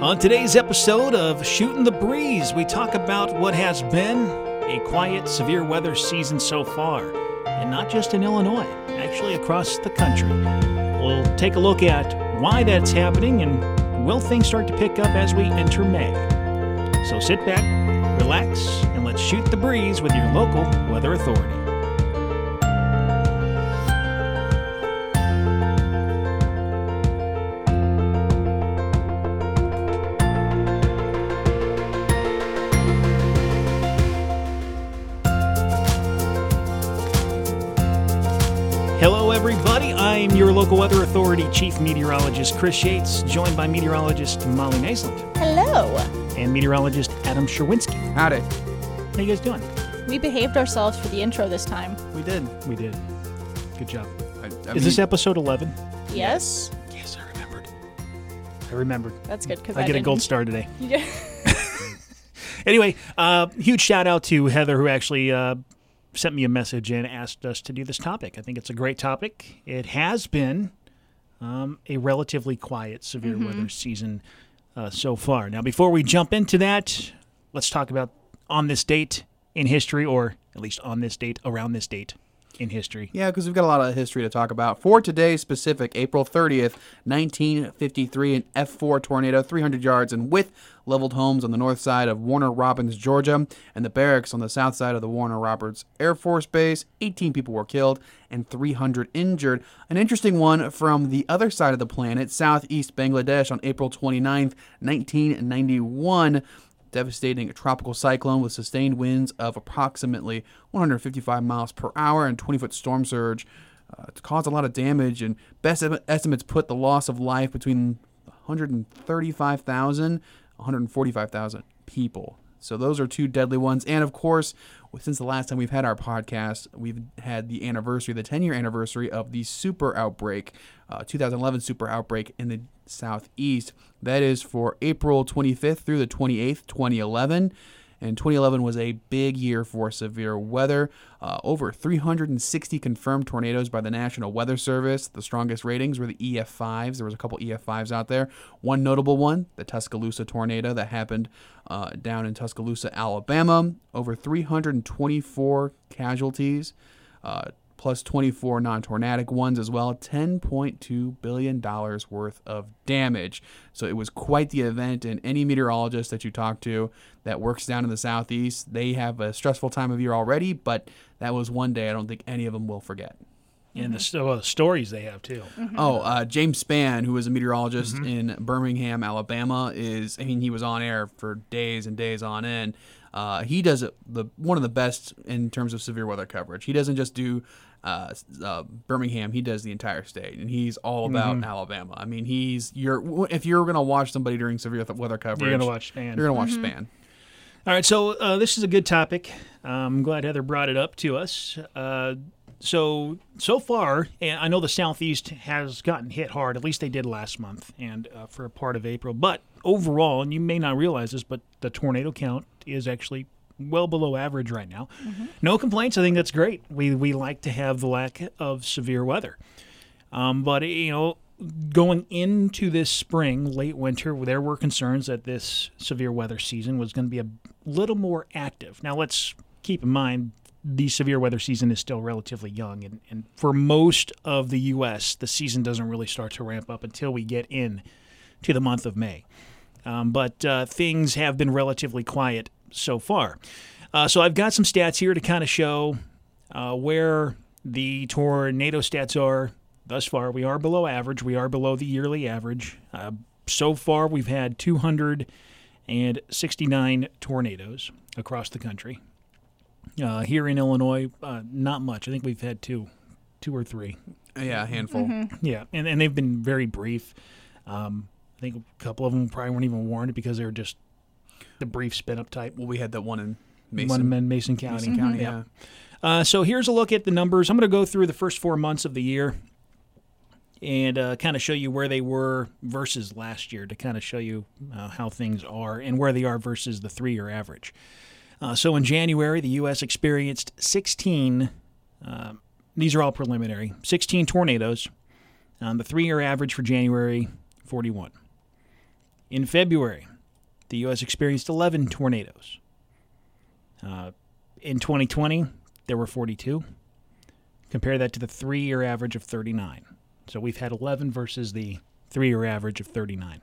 On today's episode of Shooting the Breeze, we talk about what has been a quiet, severe weather season so far, and not just in Illinois, actually across the country. We'll take a look at why that's happening and will things start to pick up as we enter May. So sit back, relax, and let's shoot the breeze with your local weather authority. Local weather authority chief meteorologist Chris Yates, joined by meteorologist Molly Naisland Hello. and meteorologist Adam Sherwinski. Howdy. How you guys doing? We behaved ourselves for the intro this time. We did. We did. Good job. I, I Is mean, this episode 11? Yes. Yes, I remembered. I remembered. That's good because I get a gold star today. Yeah. Anyway, uh, huge shout out to Heather who actually uh, sent me a message and asked us to do this topic. I think it's a great topic. It has been um, a relatively quiet severe weather season uh, so far. Now, before we jump into that, let's talk about on this date in history, or at least on this date, around this date in history. Yeah, because we've got a lot of history to talk about. For today specific, April 30th, 1953, an F4 tornado, 300 yards in width, leveled homes on the north side of Warner Robins, Georgia, and the barracks on the south side of the Warner Robins Air Force Base. 18 people were killed and 300 injured. An interesting one from the other side of the planet, southeast Bangladesh, on April 29th, 1991. Devastating tropical cyclone with sustained winds of approximately 155 miles per hour and 20 foot storm surge. Uh, to cause a lot of damage, and best estimates put the loss of life between 135,000 145,000 people. So those are two deadly ones. And of course, since the last time we've had our podcast, we've had the anniversary, the 10 year anniversary of the super outbreak, uh, 2011 super outbreak in the southeast. That is for April 25th through the 28th, 2011. And 2011 was a big year for severe weather. Uh, over 360 confirmed tornadoes by the National Weather Service. The strongest ratings were the EF5s. There was a couple EF5s out there. One notable one, the Tuscaloosa tornado that happened uh, down in Tuscaloosa, Alabama. Over 324 casualties. Uh, plus 24 non-tornadic ones as well 10.2 billion dollars worth of damage so it was quite the event and any meteorologist that you talk to that works down in the southeast they have a stressful time of year already but that was one day i don't think any of them will forget And the, well, the stories they have too. Oh, uh, James Spann, who is a meteorologist in Birmingham, Alabama, is I mean he was on air for days and days on end. Uh, he does it, the one of the best in terms of severe weather coverage. He doesn't just do uh, uh, Birmingham; he does the entire state, and he's all about Alabama. I mean, he's you're if you're gonna watch somebody during severe th- weather coverage, You're going to watch Spann. You're gonna watch Spann. All right, so uh, this is a good topic. Um, I'm glad Heather brought it up to us. Uh, so so far, and I know the southeast has gotten hit hard. At least they did last month and uh, for a part of April. But overall, and you may not realize this, but the tornado count is actually well below average right now. No complaints. I think that's great. We we like to have the lack of severe weather. Um, but you know, going into this spring, late winter, there were concerns that this severe weather season was going to be a little more active. Now, let's keep in mind the severe weather season is still relatively young, and, and for most of the U.S., the season doesn't really start to ramp up until we get in to the month of May. Um, but uh, things have been relatively quiet so far. Uh, so I've got some stats here to kind of show uh, where the tornado stats are thus far. We are below average. We are below the yearly average. Uh, so far, we've had 269 tornadoes across the country. Uh, here in Illinois, uh, not much. I think we've had two, two or three. Yeah, a handful. Yeah, and, and they've been very brief. Um, I think a couple of them probably weren't even warned because they were just the brief spin up type. Well, we had that one in Mason, One in Mason County. Mason County. Yeah. Uh, so here's a look at the numbers. I'm going to go through the first four months of the year and uh, kind of show you where they were versus last year to kind of show you uh, how things are and where they are versus the three year average. Uh, so in January, the U.S. experienced 16, uh, these are all preliminary, 16 tornadoes. Um, the three year average for January, 41. In February, the U.S. experienced 11 tornadoes. Uh, in 2020, there were 42. Compare that to the three year average of 39. So we've had 11 versus the three year average of 39.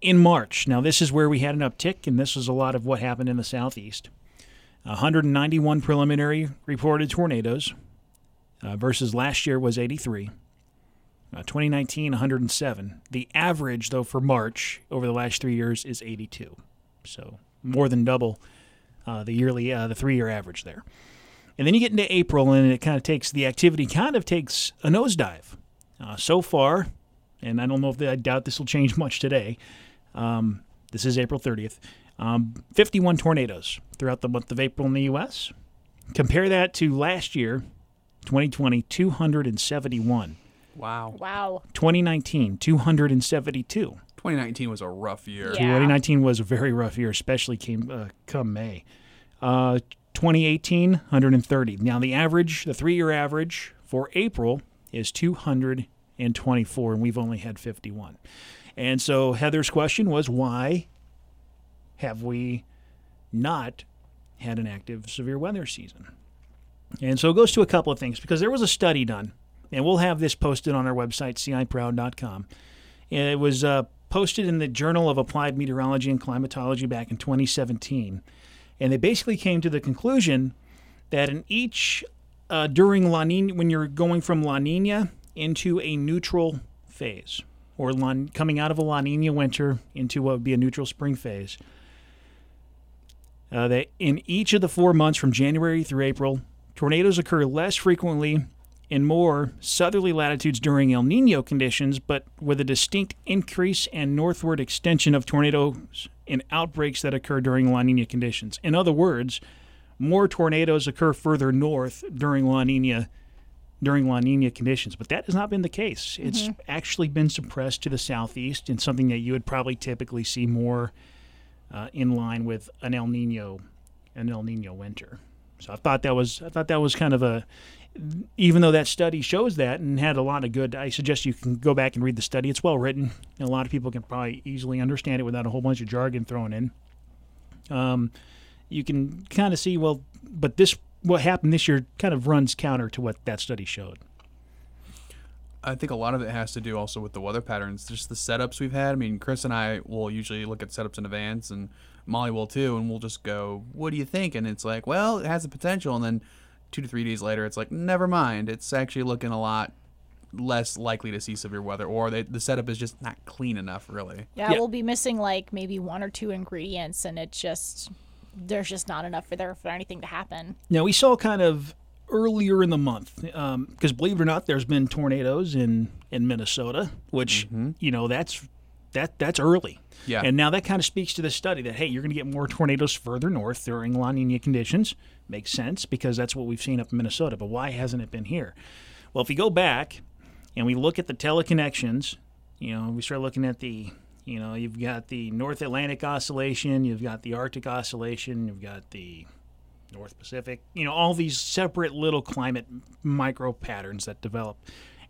In March, now this is where we had an uptick, and this was a lot of what happened in the southeast. 191 preliminary reported tornadoes uh, versus last year was 83. Uh, 2019, 107. The average, though, for March over the last three years is 82. So more than double uh, the yearly, uh, the three-year average there. And then you get into April, and it kind of takes the activity kind of takes a nosedive. Uh, so far, and I don't know if I doubt this will change much today. Um, this is April 30th. Um, 51 tornadoes throughout the month of April in the U.S. Compare that to last year, 2020, 271. Wow. Wow. 2019, 272. 2019 was a rough year. Yeah. 2019 was a very rough year, especially came uh, come May. Uh, 2018, 130. Now the average, the three-year average for April is 224, and we've only had 51. And so Heather's question was, why have we not had an active severe weather season? And so it goes to a couple of things because there was a study done, and we'll have this posted on our website, ciproud.com. It was uh, posted in the Journal of Applied Meteorology and Climatology back in 2017. And they basically came to the conclusion that in each, uh, during La Nina, when you're going from La Nina into a neutral phase, or La, coming out of a La Nina winter into what would be a neutral spring phase, uh, that in each of the four months from January through April, tornadoes occur less frequently in more southerly latitudes during El Nino conditions, but with a distinct increase and northward extension of tornadoes in outbreaks that occur during La Nina conditions. In other words, more tornadoes occur further north during La Nina during La Nina conditions, but that has not been the case. It's actually been suppressed to the southeast and something that you would probably typically see more uh, in line with an El Nino, an El Nino winter. So I thought that was I thought that was kind of a even though that study shows that and had a lot of good, I suggest you can go back and read the study. It's well written. And a lot of people can probably easily understand it without a whole bunch of jargon thrown in. Um, you can kind of see, well, but this, what happened this year kind of runs counter to what that study showed. I think a lot of it has to do also with the weather patterns, just the setups we've had. I mean, Chris and I will usually look at setups in advance, and Molly will too, and we'll just go, "What do you think?" And it's like, "Well, it has the potential," and then two to three days later, it's like, "Never mind. It's actually looking a lot less likely to see severe weather, or they, the setup is just not clean enough, really." Yeah, Yeah. we'll be missing like maybe one or two ingredients, and it's just there's just not enough for there for anything to happen. Now we saw kind of earlier in the month um, because believe it or not, there's been tornadoes in in Minnesota, which mm-hmm. you know that's that that's early. Yeah. And now that kind of speaks to the study that hey, you're going to get more tornadoes further north during La Nina conditions. Makes sense because that's what we've seen up in Minnesota. But why hasn't it been here? Well, if you go back and we look at the teleconnections, you know, we start looking at the, you know, you've got the North Atlantic Oscillation, you've got the Arctic Oscillation, you've got the North Pacific, you know, all these separate little climate micro patterns that develop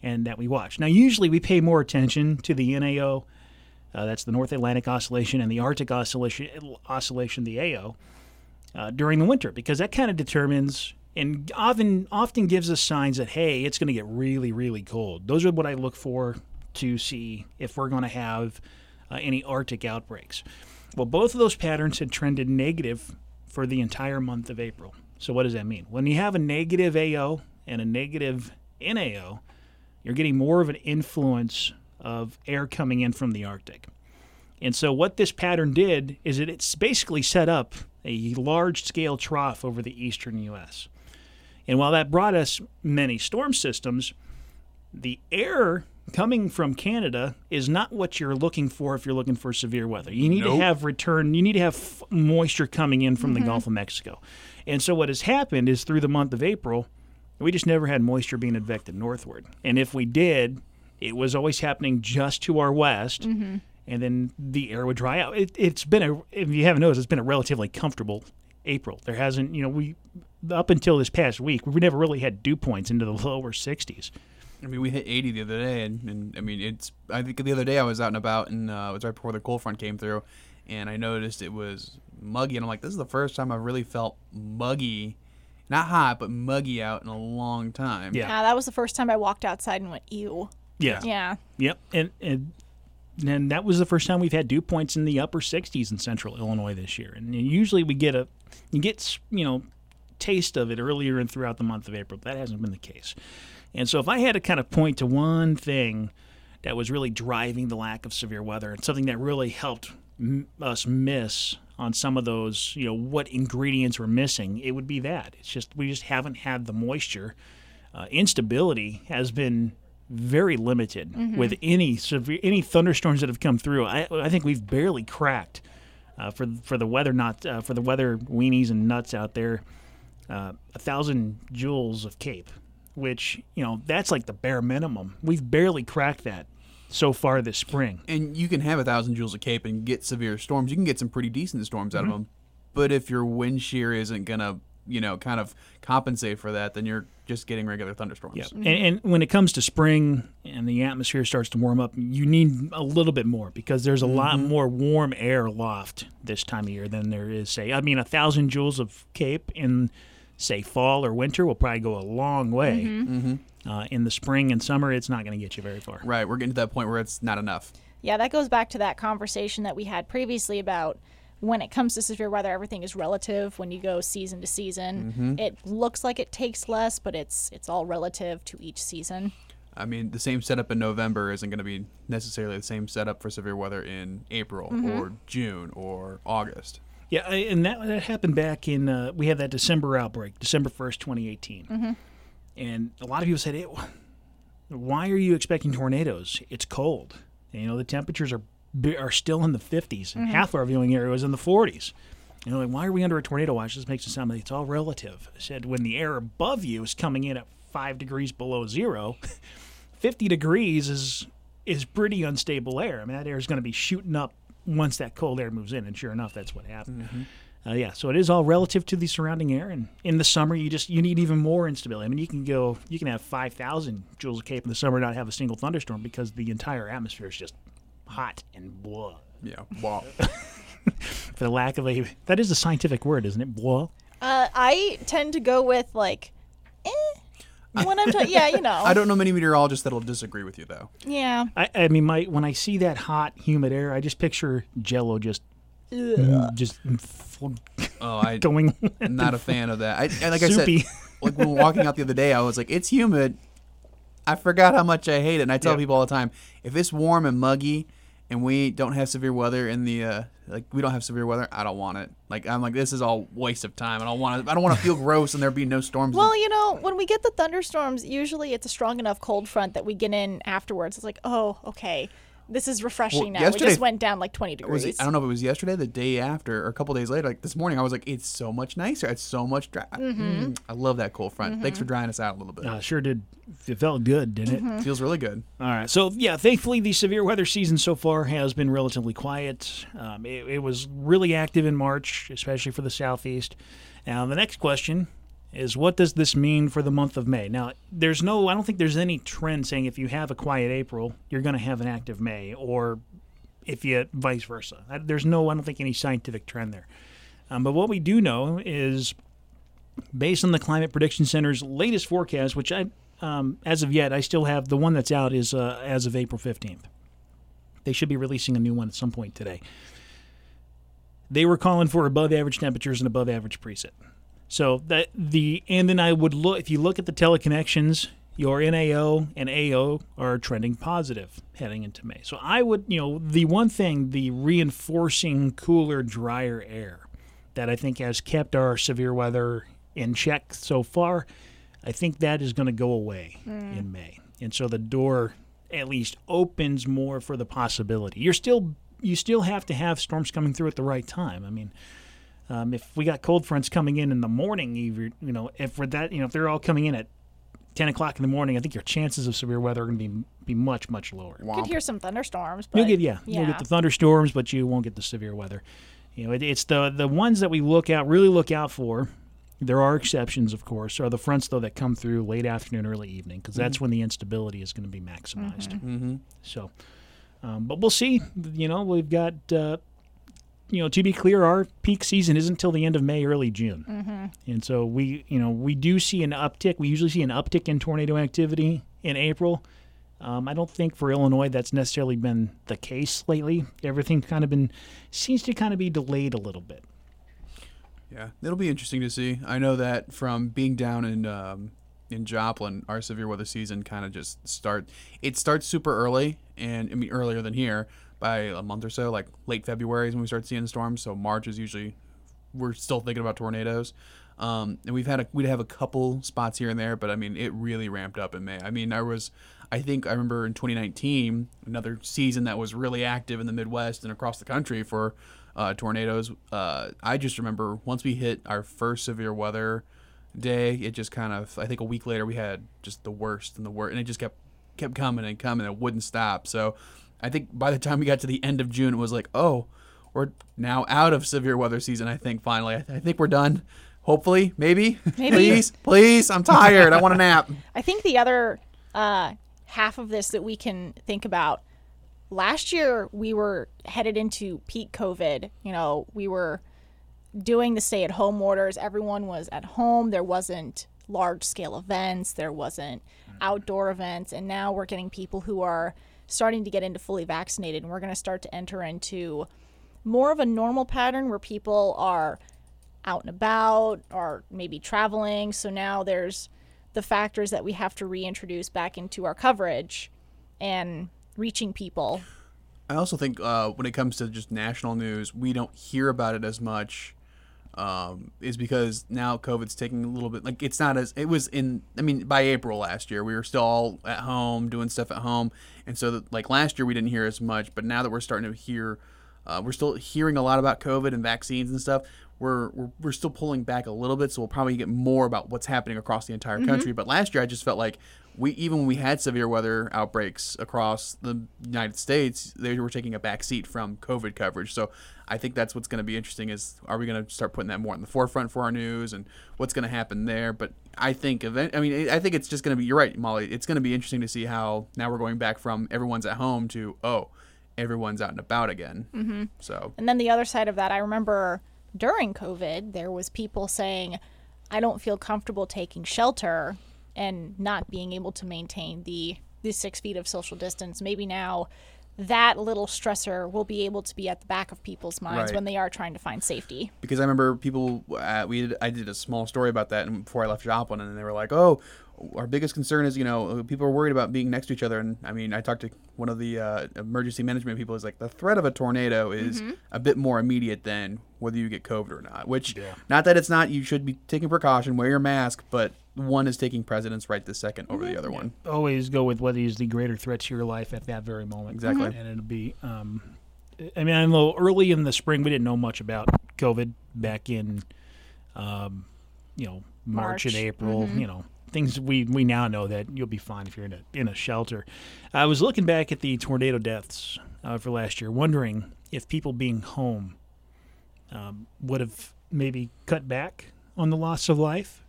and that we watch. Now, usually we pay more attention to the NAO, uh, that's the North Atlantic Oscillation, and the Arctic Oscillation, oscillation the AO, uh, during the winter because that kind of determines and often often gives us signs that hey, it's going to get really really cold. Those are what I look for to see if we're going to have uh, any Arctic outbreaks. Well, both of those patterns had trended negative for the entire month of April. So what does that mean? When you have a negative AO and a negative NAO, you're getting more of an influence of air coming in from the Arctic. And so what this pattern did is it it's basically set up a large scale trough over the eastern US. And while that brought us many storm systems, the air coming from Canada is not what you're looking for if you're looking for severe weather. You need Nope. to have return, you need to have f- moisture coming in from the mm-hmm. Gulf of Mexico. And so what has happened is through the month of April, we just never had moisture being advected northward. And if we did, it was always happening just to our west. And then the air would dry out. It, it's been a, if you haven't noticed, it's been a relatively comfortable April. There hasn't, you know, we up until this past week, we never really had dew points into the lower 60s. I mean, we hit 80 the other day, and, and I mean, it's. I think the other day I was out and about, and uh, it was right before the cold front came through, and I noticed it was muggy, and I'm like, this is the first time I've really felt muggy, not hot, but muggy out in a long time. Yeah. Yeah, that was the first time I walked outside and went, ew. Yeah. Yeah. Yep. And, and and that was the first time we've had dew points in the upper 60s in central Illinois this year. And usually we get a you get you know taste of it earlier and throughout the month of April. That hasn't been the case. And so if I had to kind of point to one thing that was really driving the lack of severe weather and something that really helped m- us miss on some of those, you know, what ingredients were missing, it would be that. It's just we just haven't had the moisture. Uh, instability has been very limited with any severe any thunderstorms that have come through. I, I think we've barely cracked uh, for for the weather not uh, for the weather weenies and nuts out there. Uh, a thousand joules of Cape, which you know that's like the bare minimum. We've barely cracked that so far this spring. And you can have a thousand joules of cape and get severe storms. You can get some pretty decent storms out of them. But if your wind shear isn't gonna, you know, kind of compensate for that, then you're just getting regular thunderstorms. Yeah, mm-hmm. and, and when it comes to spring and the atmosphere starts to warm up, you need a little bit more because there's a lot mm-hmm. more warm air aloft this time of year than there is, say, I mean, a thousand joules of Cape in, say, fall or winter will probably go a long way. Mm-hmm. Uh, in the spring and summer, it's not going to get you very far. Right. We're getting to that point where it's not enough. Yeah, that goes back to that conversation that we had previously about when it comes to severe weather, everything is relative when you go season to season. Mm-hmm. It looks like it takes less, but it's it's all relative to each season. I mean, the same setup in November isn't going to be necessarily the same setup for severe weather in April mm-hmm. or June or August. Yeah, I- and that that happened back in uh, we had that December outbreak, December first, twenty mm-hmm. and a lot of people said, "It, "Why are you expecting tornadoes? It's cold. You know, the temperatures are bi- are still in the fifties, and half our viewing area was in the forties. You know, like why are we under a tornado watch? This makes it sound like it's all relative." I said, "When the air above you is coming in at five degrees below zero, fifty degrees is is pretty unstable air. I mean, that air is going to be shooting up once that cold air moves in, and sure enough, that's what happened. Uh, yeah, so it is all relative to the surrounding air, and in the summer, you just you need even more instability. I mean, you can go, you can have five thousand joules of Cape in the summer, and not have a single thunderstorm because the entire atmosphere is just hot and blah. Yeah. blah. For the lack of a, that is a scientific word, isn't it? Blah. Uh, I tend to go with like, eh. When I'm, ta- yeah, you know, I don't know many meteorologists that'll disagree with you though. yeah, I, I mean, my when I see that hot, humid air, I just picture Jello just, mm, just full- Oh, I, going. I'm not a fan of that. I, and like I said, like when we were walking out the other day, I was like, it's humid. I forgot how much I hate it. And I tell Yeah. people all the time, if it's warm and muggy and we don't have severe weather in the uh, like we don't have severe weather, I don't want it. Like I'm like this is all waste of time. I don't want to. I don't want to feel gross and there be no storms. Well, you know, when we get the thunderstorms, usually it's a strong enough cold front that we get in afterwards. It's like, oh, okay, this is refreshing Well, now. We yesterday- just went down like 20 was degrees. it, I don't know if it was yesterday, the day after, or a couple days later. Like this morning, I was like, it's so much nicer. It's so much dry. Mm, I love that cold front. Thanks for drying us out a little bit. Uh, sure did. It felt good, didn't it? Feels really good. All right. So, yeah, thankfully, the severe weather season so far has been relatively quiet. Um, it, it was really active in March, especially for the southeast. Now, the next question is what does this mean for the month of May? Now, there's no, I don't think there's any trend saying if you have a quiet April, you're going to have an active May, or if you vice versa. There's no, I don't think, any scientific trend there. Um, but what we do know is based on the Climate Prediction Center's latest forecast, which I, um, as of yet, I still have the one that's out is uh, as of April 15th. They should be releasing a new one at some point today. They were calling for above average temperatures and above average precip. So that the and then I would look if you look at the teleconnections, your NAO and AO are trending positive heading into May. So I would, you know, the one thing, the reinforcing cooler, drier air that I think has kept our severe weather in check so far, I think that is going to go away hmm. in May. And so the door at least opens more for the possibility. You're still you still have to have storms coming through at the right time. I mean, um, if we got cold fronts coming in in the morning, either, you know, if we're that, you know, if they're all coming in at 10 o'clock in the morning, I think your chances of severe weather are going to be be much much lower. You could hear some thunderstorms, but You'll get yeah, you'll get the thunderstorms, but you won't get the severe weather. You know, it, it's the the ones that we look out really look out for There are exceptions, of course. Are the fronts though that come through late afternoon, early evening, because that's when the instability is going to be maximized. Mm-hmm. So, um, but we'll see. You know, we've got. Uh, you know, to be clear, our peak season isn't until the end of May, early June, mm-hmm. and so we, you know, we do see an uptick. We usually see an uptick in tornado activity in April. Um, I don't think for Illinois that's necessarily been the case lately. Everything kind of been seems to kind of be delayed a little bit. Yeah, it'll be interesting to see. I know that from being down in um, in Joplin, our severe weather season kind of just start. It starts super early, and I mean earlier than here by a month or so. Like late February is when we start seeing storms. So March is usually we're still thinking about tornadoes. Um, and we've had a we'd have a couple spots here and there, but I mean it really ramped up in May. I mean I was I think I remember in 2019 another season that was really active in the Midwest and across the country for uh, tornadoes. Uh, I just remember once we hit our first severe weather day, it just kind of I think a week later we had just the worst and the worst, and it just kept kept coming and coming. It wouldn't stop. So I think by the time we got to the end of June, it was like, oh, we're now out of severe weather season. I think finally, I, I think we're done. Hopefully, maybe. Maybe. please, please. I'm tired. I want a nap. I think the other uh, half of this that we can think about last year we were headed into peak COVID. You know, we were doing the stay at home orders. Everyone was at home. There wasn't large scale events, there wasn't outdoor events. And now we're getting people who are starting to get into fully vaccinated. And we're going to start to enter into more of a normal pattern where people are out and about or maybe traveling. So now there's the factors that we have to reintroduce back into our coverage and reaching people. I also think uh, when it comes to just national news, we don't hear about it as much. Um, is because now COVID's taking a little bit like it's not as it was in. I mean, by April last year, we were still all at home doing stuff at home, and so that, like last year we didn't hear as much. But now that we're starting to hear, uh, we're still hearing a lot about COVID and vaccines and stuff. We're, we're, we're still pulling back a little bit, so we'll probably get more about what's happening across the entire country. But last year, I just felt like we even when we had severe weather outbreaks across the United States, they were taking a back seat from COVID coverage. So I think that's what's going to be interesting is are we going to start putting that more in the forefront for our news and what's going to happen there? But I think event. I mean, I think it's just going to be. You're right, Molly. It's going to be interesting to see how now we're going back from everyone's at home to oh, everyone's out and about again. Mm-hmm. So And then the other side of that, I remember during COVID, there was people saying, I don't feel comfortable taking shelter and not being able to maintain the, the six feet of social distance. Maybe now that little stressor will be able to be at the back of people's minds Right. when they are trying to find safety. because I remember people uh, we did, I did a small story about that and before I left Joplin and they were like, "Oh, our biggest concern is you know people are worried about being next to each other." And I mean, I talked to one of the uh, emergency management people. Is like the threat of a tornado is a bit more immediate than whether you get COVID or not. Which not that it's not you should be taking precaution, wear your mask, but one is taking precedence right this second over the other one. Always go with what is the greater threat to your life at that very moment. Exactly. And it'll be. Um, I mean, I know early in the spring we didn't know much about COVID back in, um, you know, March, and March. April. You know, things we we now know that you'll be fine if you're in a in a shelter. I was looking back at the tornado deaths uh, for last year, wondering if people being home um, would have maybe cut back on the loss of life.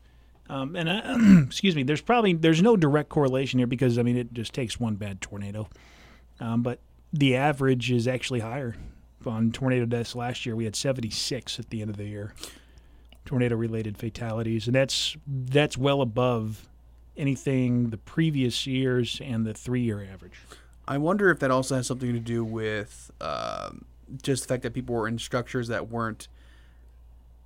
Um, and I, excuse me, there's probably there's no direct correlation here because I mean it just takes one bad tornado, um, but the average is actually higher. On tornado deaths last year, we had 76 at the end of the year, tornado-related fatalities, and that's that's well above anything the previous years and the three-year average. I wonder if that also has something to do with um, just the fact that people were in structures that weren't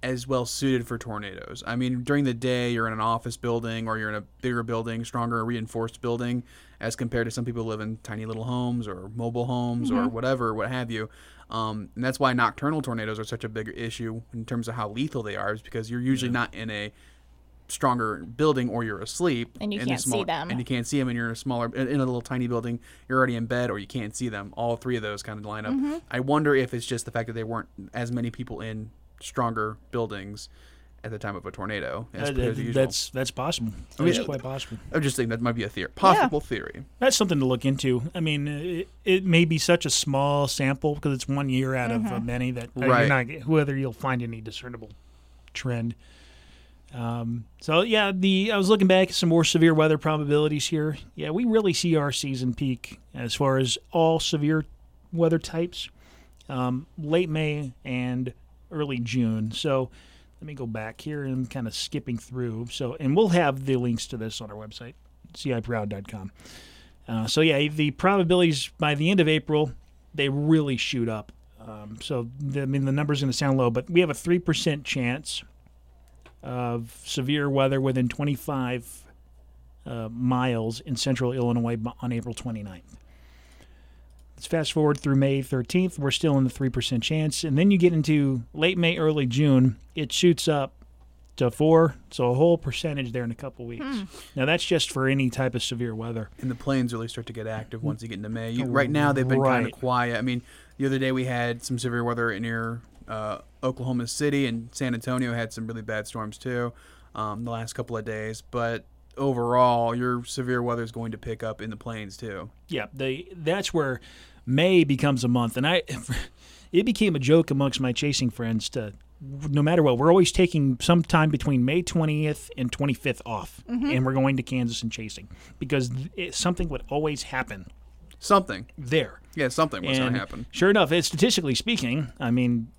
as well suited for tornadoes. I mean, during the day, you're in an office building or you're in a bigger building, stronger reinforced building, as compared to some people who live in tiny little homes or mobile homes or whatever, what have you. Um, and that's why nocturnal tornadoes are such a big issue in terms of how lethal they are, is because you're usually not in a stronger building or you're asleep And you can't see them. and you can't see them and you're in a smaller in in a little tiny building you're already in bed or you can't see them all three of those kind of line up Mm-hmm. i wonder if it's just the fact that there weren't as many people in stronger buildings at the time of a tornado as Uh, compared to usual. that's that's possible. I mean, That's quite possible. i'm just saying that might be a theory possible theory That's something to look into. I mean, it, it may be such a small sample because it's one year out of uh, many that uh, Right. not whether you'll find any discernible trend. Um, so yeah, the I was looking back at some more severe weather probabilities here. Yeah, we really see our season peak as far as all severe weather types, um, late May and early June. So let me go back here and kind of skipping through. So and we'll have the links to this on our website, ciproud.com. Uh, so yeah, the probabilities by the end of April they really shoot up. Um, so the, I mean the number's going to sound low, but we have a three percent chance of severe weather within 25 uh, miles in central Illinois on April 29th. Let's fast forward through May 13th. We're still in the 3% chance. And then you get into late May, early June, it shoots up to four. So a whole percentage there in a couple weeks. Now, that's just for any type of severe weather. And the plains really start to get active once you get into May. You, right now, they've been kind of quiet. I mean, the other day we had some severe weather near uh, Oklahoma City and San Antonio had some really bad storms too um, the last couple of days. But overall, your severe weather is going to pick up in the plains too. Yeah, they that's where May becomes a month, and I it became a joke amongst my chasing friends to no matter what we're always taking some time between May 20th and 25th off, mm-hmm. and we're going to Kansas and chasing because it, something would always happen Something. there. Yeah, something was going to happen. Sure enough, it, statistically speaking, I mean,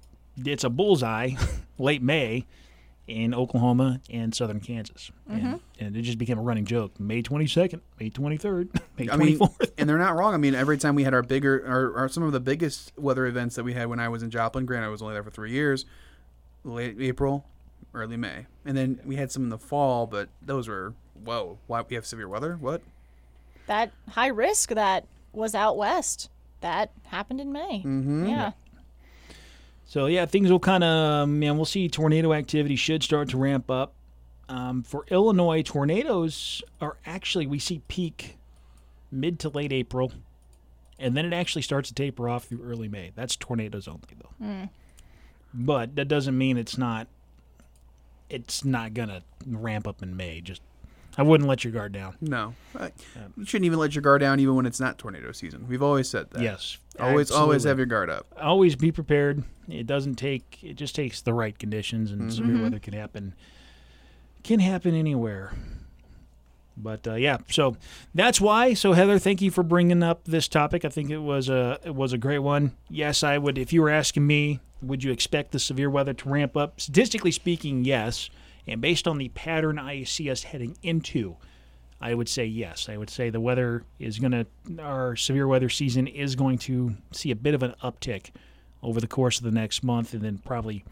it's a bullseye late May in Oklahoma and southern Kansas. And, and it just became a running joke. May 22nd, May 23rd, May 24th. I mean, and they're not wrong. I mean, every time we had our bigger, or, or some of the biggest weather events that we had when I was in Joplin, granted I was only there for three years, late April, early May, and then we had some in the fall, but those were whoa. Why we have severe weather? What? That high risk that was out west that happened in May. Mm-hmm. Yeah. So yeah, things will kind of man. We'll see tornado activity should start to ramp up. Um, for Illinois, tornadoes are actually we see peak mid to late April, and then it actually starts to taper off through early May. That's tornadoes only though. But that doesn't mean it's not. It's not gonna ramp up in May. Just I wouldn't let your guard down. No, you shouldn't even let your guard down, even when it's not tornado season. We've always said that. Yes, always, always have your guard up. always be prepared. It doesn't take. It just takes the right conditions, and severe weather can happen. Can happen anywhere. But uh, yeah, so that's why. So Heather, thank you for bringing up this topic. I think it was a it was a great one. Yes, I would. If you were asking me, would you expect the severe weather to ramp up? Statistically speaking, yes. And based on the pattern I see us heading into, I would say yes. I would say the weather is going to, our severe weather season is going to see a bit of an uptick over the course of the next month and then probably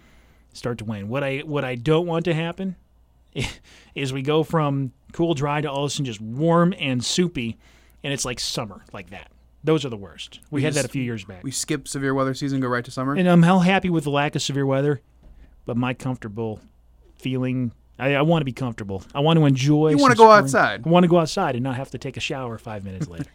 start to wane. What I, what I don't want to happen is we go from cool, dry to all of a sudden just warm and soupy and it's like summer like that. Those are the worst. We, We had that a few years back. We skip severe weather season, go right to summer. And um, I'm hell happy with the lack of severe weather, but my comfortable feeling. I, I want to be comfortable. I want to enjoy. You want wanna go outside. I want to go outside and not have to take a shower five minutes later.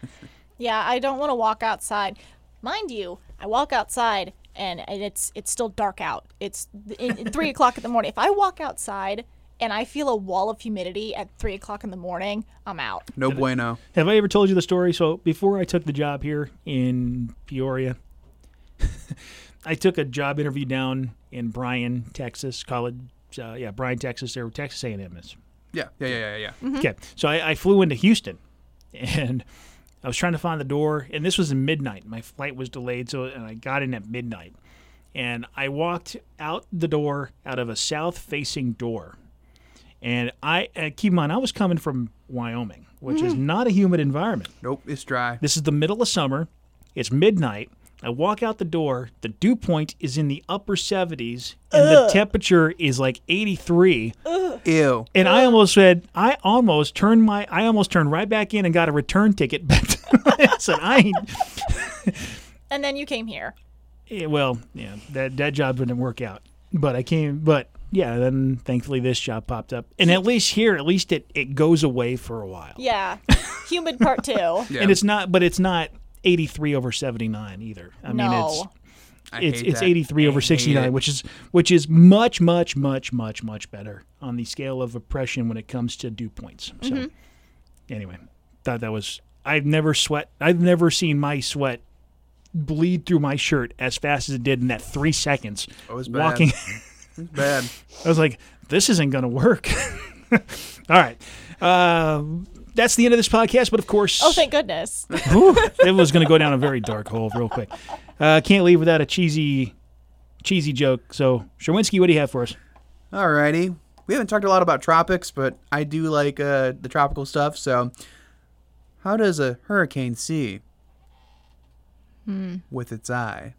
Yeah, I don't want to walk outside. Mind you, I walk outside and, and it's it's still dark out. It's in, in three o'clock in the morning. If I walk outside and I feel a wall of humidity at three o'clock in the morning, I'm out. no bueno. have I ever told you the story? So before I took the job here in Peoria, I took a job interview down in Bryan, Texas, college. Uh, yeah, Bryan, Texas. There, Texas A&M is. Yeah, yeah, yeah, yeah, yeah. Okay, so I, I flew into Houston, and I was trying to find the door, and this was midnight. My flight was delayed, so and I got in at midnight, and I walked out the door out of a south-facing door, and I uh, keep in mind I was coming from Wyoming, which is not a humid environment. Nope, it's dry. This is the middle of summer. It's midnight. I walk out the door. The dew point is in the upper 70s, and the temperature is like 83. Ew. And I almost said, I almost turned my, I almost turned right back in and got a return ticket back. To, I said, I ain't. And then you came here. Yeah, well, yeah, that that job didn't work out. But I came, but yeah, then thankfully this job popped up, and at least here, at least it it goes away for a while. Yeah, humid part two. Yeah. And it's not, but it's not 83 over 79 either. I mean, it's I it's it's that. 83 I over 69 it. which is which is much much much much much better on the scale of oppression when it comes to dew points so Mm-hmm. anyway thought that was i've never sweat i've never seen my sweat bleed through my shirt as fast as it did in that three seconds Oh, it's bad. walking It's bad. i was like this isn't going to work. All right. Uh, that's the end of this podcast, but of course, Oh, thank goodness. Whew, it was going to go down a very dark hole real quick. Uh, can't leave without a cheesy, cheesy joke. So, Sherwinski, what do you have for us? Alrighty. We haven't talked a lot about tropics, but I do like uh, the tropical stuff. So, how does a hurricane see? With its eye.